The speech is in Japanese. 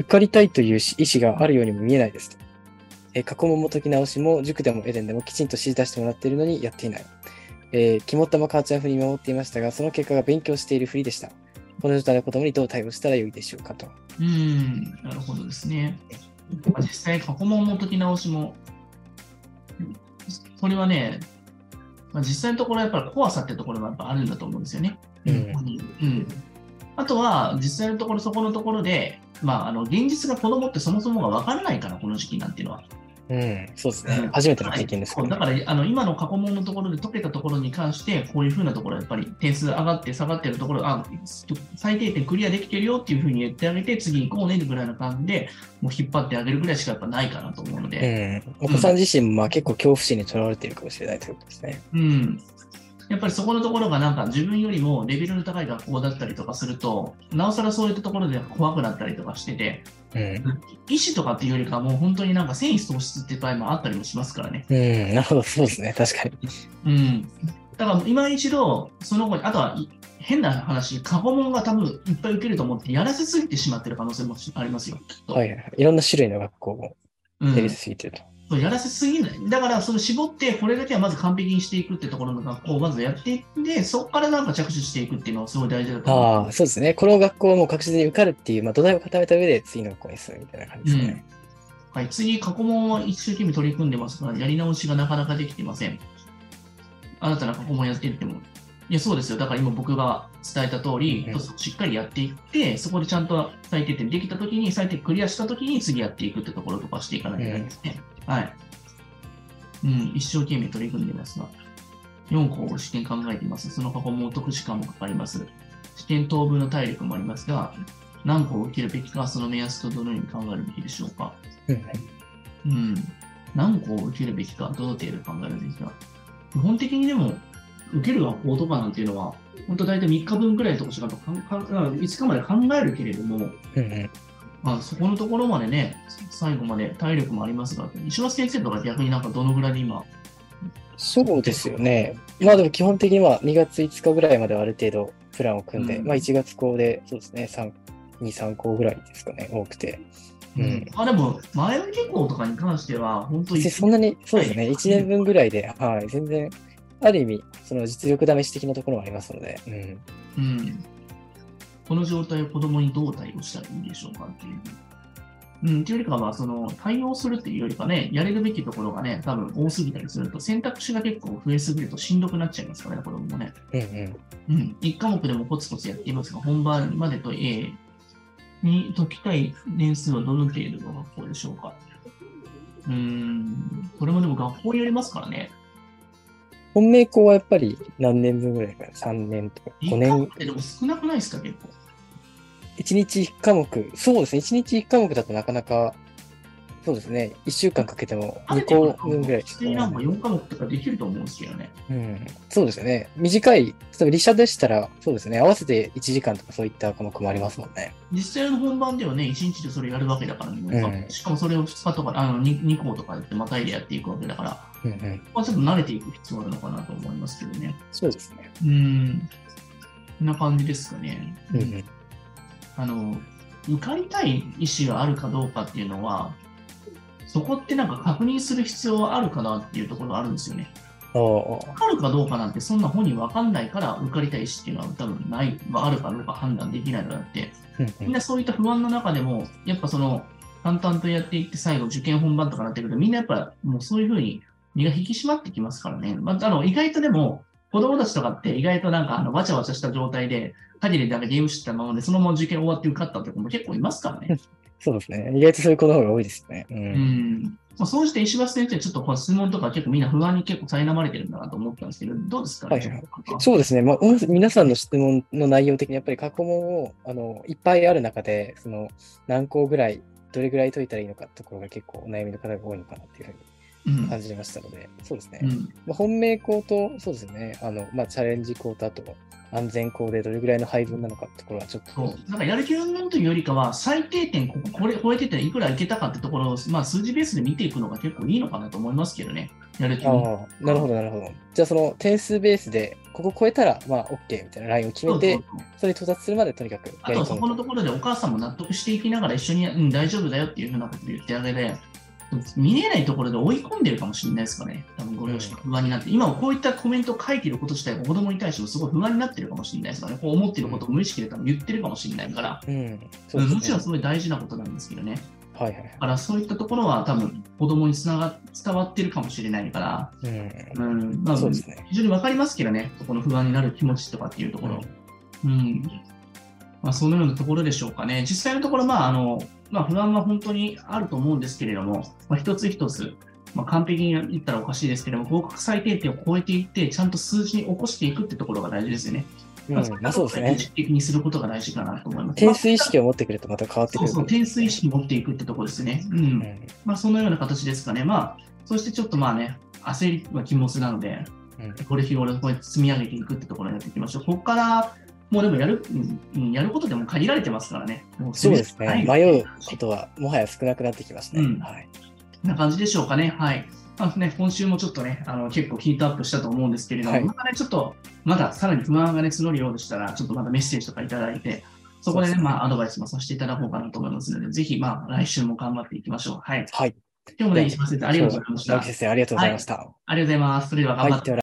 受かりたいという意思があるようにも見えないですと。えー過去問も解き直しも塾でもエデンでもきちんと指示出してもらっているのにやっていない。えー肝っ玉母ちゃん風に見守っていましたが、その結果が勉強しているふりでした。この状態の子供にどう対応したらよいでしょうかと。うん、なるほどですね。まあ実際、過去問の解き直しも、それはね、まあ、実際のところやっぱり怖さってところがやっぱあるんだと思うんですよね。うんうんあとは、実際のところ、そこのところで、まあ、あの現実が子供ってそもそもが分からないから、この時期なんていうのは。うん、そうですねうん。初めての経験ですけど、そうだからあの今の過去問のところで解けたところに関して、こういうふうなところ、やっぱり点数上がって下がってるところ、あ最低点クリアできてるよっていうふうに言ってあげて、次行こうねぐらいの感じで、もう引っ張ってあげるぐらいしかやっぱないかなと思うので、うん、お子さん自身もまあ結構恐怖心にとらわれているかもしれないということですね。うん。やっぱりそこのところがなんか自分よりもレベルの高い学校だったりとかすると、なおさらそういったところで怖くなったりとかしてて、うん、医師とかっていうよりかはもう本当になんか繊維喪失っていう場合もあったりもしますからね。うん、なるほど、そうですね。確かに。うん。だから今一度、その後に、あとはい変な話、過去問が多分いっぱい受けると思って、やらせすぎてしまってる可能性もありますよ。きっとはいはいろんな種類の学校をうんやりすぎてると。そうやらせすぎない。だから、その絞って、これだけはまず完璧にしていくってところの学校をまずやっていって、そこからなんか着手していくっていうのはすごい大事だと思う。ああ、そうですね。この学校はもう確実に受かるっていう、まあ、土台を固めた上で次の学校に進むみたいな感じですね。はい、次、過去問は一生懸命取り組んでますが、やり直しがなかなかできていません。新たな過去問やっていっても。いや、そうですよ。だから今僕が伝えた通り、うんしっかりやっていって、そこでちゃんと最低点できたときに、最低点クリアしたときに次やっていくってところとかしていかないといけないですね。はい。うん、一生懸命取り組んでますが、4個試験考えています。その過去問を解く時間もかかります。試験当分の体力もありますが、何個受けるべきか、その目安とどのように考えるべきでしょうか。うんうん。何個受けるべきか、どの程度考えるべきか。基本的にでも、受ける学校とかなんていうのは、本当大体3日分くらいのとこしかかか5日まで考えるけれども、まあ、そこのところまでね、最後まで体力もありますが、石橋先生とか逆になんかどのぐらいで今、そうですよね。まあでも基本的には2月5日ぐらいまではある程度プランを組んで、うんまあ1月校で、そうですね、3、2、3校ぐらいですかね、多くて。うんあでも、前売り傾向とかに関しては、本当別にそんなに、そうですね、1年分ぐらいで、はい、全然、ある意味、その実力試し的なところもありますので、うん。うん。この状態を子供にどう対応したらいいでしょうかっていう。うん、というよりかは、その、対応するっていうよりかね、やれるべきところがね、多分多すぎたりすると、選択肢が結構増えすぎるとしんどくなっちゃいますからね、子供もね。うんうん。うん。1科目でもコツコツやっていますが、本番までと A に解きたい年数はどの程度の学校でしょうか。うーん。これもでも学校によりますからね。本命校はやっぱり何年分ぐらいかな ?3 年とか。5 1科年目ってでも少なくないですか、結構。1日1科目、そうですね、1日1科目だとなかなか、そうですね、1週間かけても2校分ぐらい普通になんか4科目とかできると思うんですけどね。うん、そうですよね。短い、例えば理社でしたら、そうですね、合わせて1時間とかそういった科目もありますもんね。実際の本番ではね、1日でそれやるわけだからね、うんしかもそれを2日とか、あの 2, 2校とかやってまたいでやっていくわけだから、うんうん、まあ、ちょっと慣れていく必要あるのかなと思いますけどね。そうですね。うん。こんな感じですかね。うんうん、あの、受かりたい意思があるかどうかっていうのは、そこってなんか確認する必要はあるかなっていうところがあるんですよね。ああ受かるかどうかなんてそんな本人分かんないから受かりたい意思っていうのは多分ない、はあるかどうか判断できないのだって、みんなそういった不安の中でも、やっぱその、淡々とやっていって最後受験本番とかなってくると、みんなやっぱもうそういうふうに身が引き締まってきますからね。まあ、あの、意外とでも、子供たちとかって意外となんかあのわちゃわちゃした状態で、限りなんかゲームしてたままで、そのまま受験終わって受かったって子も結構いますからね。そうですね。意外とそういう子の方が多いですね。うんうん。まあ、そうして石橋先生、ちょっとこう質問とか結構みんな不安に結構苛まれてるんだなと思ったんですけど、どうですかね、はいはいそうですね。まあ、お皆さんの質問の内容的にやっぱり過去問をあのいっぱいある中で、その何校ぐらい、どれぐらい解いたらいいのかってところが結構お悩みの方が多いのかなっていうふううんに感じましたので、そうですね。うんまあ、本命校と、そうですね、あの、まあ、チャレンジ校と、あと、安全校でどれぐらいの配分なのかってところはちょっと、なんかやる気云々というよりかは、最低点、こここれ超えてていくらいけたかってところを、まあ、数字ベースで見ていくのが結構いいのかなと思いますけどね。やる気ああ云々。、なるほど、なるほど。じゃあ、その点数ベースで、ここ超えたら、まあ、OK みたいなラインを決めて、それに到達するまでとにかくあとはそこのところでお母さんも納得していきながら一緒に、うん、大丈夫だよっていうふうなことを言ってあげて、見えないところで追い込んでるかもしれないですかね。多分ご両親が不安になって、今もこういったコメントを書いていること自体が子供に対してもすごい不安になってるかもしれないですからね。こう思っていることを無意識で多分言ってるかもしれないから、うん。ねもちろんすごい大事なことなんですけどね。はいはいはいだからそういったところは多分子供につなが伝わってるかもしれないから、うん。うん、まあ、そうですね。非常にわかりますけどね、そこの不安になる気持ちとかっていうところ。うん。まあ、そのようなところでしょうかね。実際のところ、まあ、あの、まあ、不安は本当にあると思うんですけれども、まあ、一つ一つ、まあ、完璧に言ったらおかしいですけれども、合格最低点を超えていって、ちゃんと数字に起こしていくってところが大事ですよね。うん、まあそうですね意。識的にすることが大事かなと思います。点数意識を持ってくるとまた変わってくる。そうそう、点数意識持っていくってところですね。うん。うん。まあ、そのような形ですかね。まあ、そしてちょっとまあね、焦りは禁物なので、うんこれ日頃こう積み上げていくってところにやっていきましょう。ここから、もうでもやる、うんうんやることでも限られてますからね。もそうですね。はい迷うことはもはや少なくなってきましたね。うんはい。な感じでしょうかね。はい。まあね、今週もちょっとね、あの結構ヒートアップしたと思うんですけれども、はいまたね、ちょっと、まださらに不安がね、募るようでしたら、ちょっとまたメッセージとかいただいて、そこでね、ですねまあ、アドバイスもさせていただこうかなと思いますので、ぜひ、まあ、来週も頑張っていきましょう。はい。はい。今日もね、石橋先生、ありがとうございました。直木先生、ありがとうございました。ありがとうございます。それでは頑張ってはい。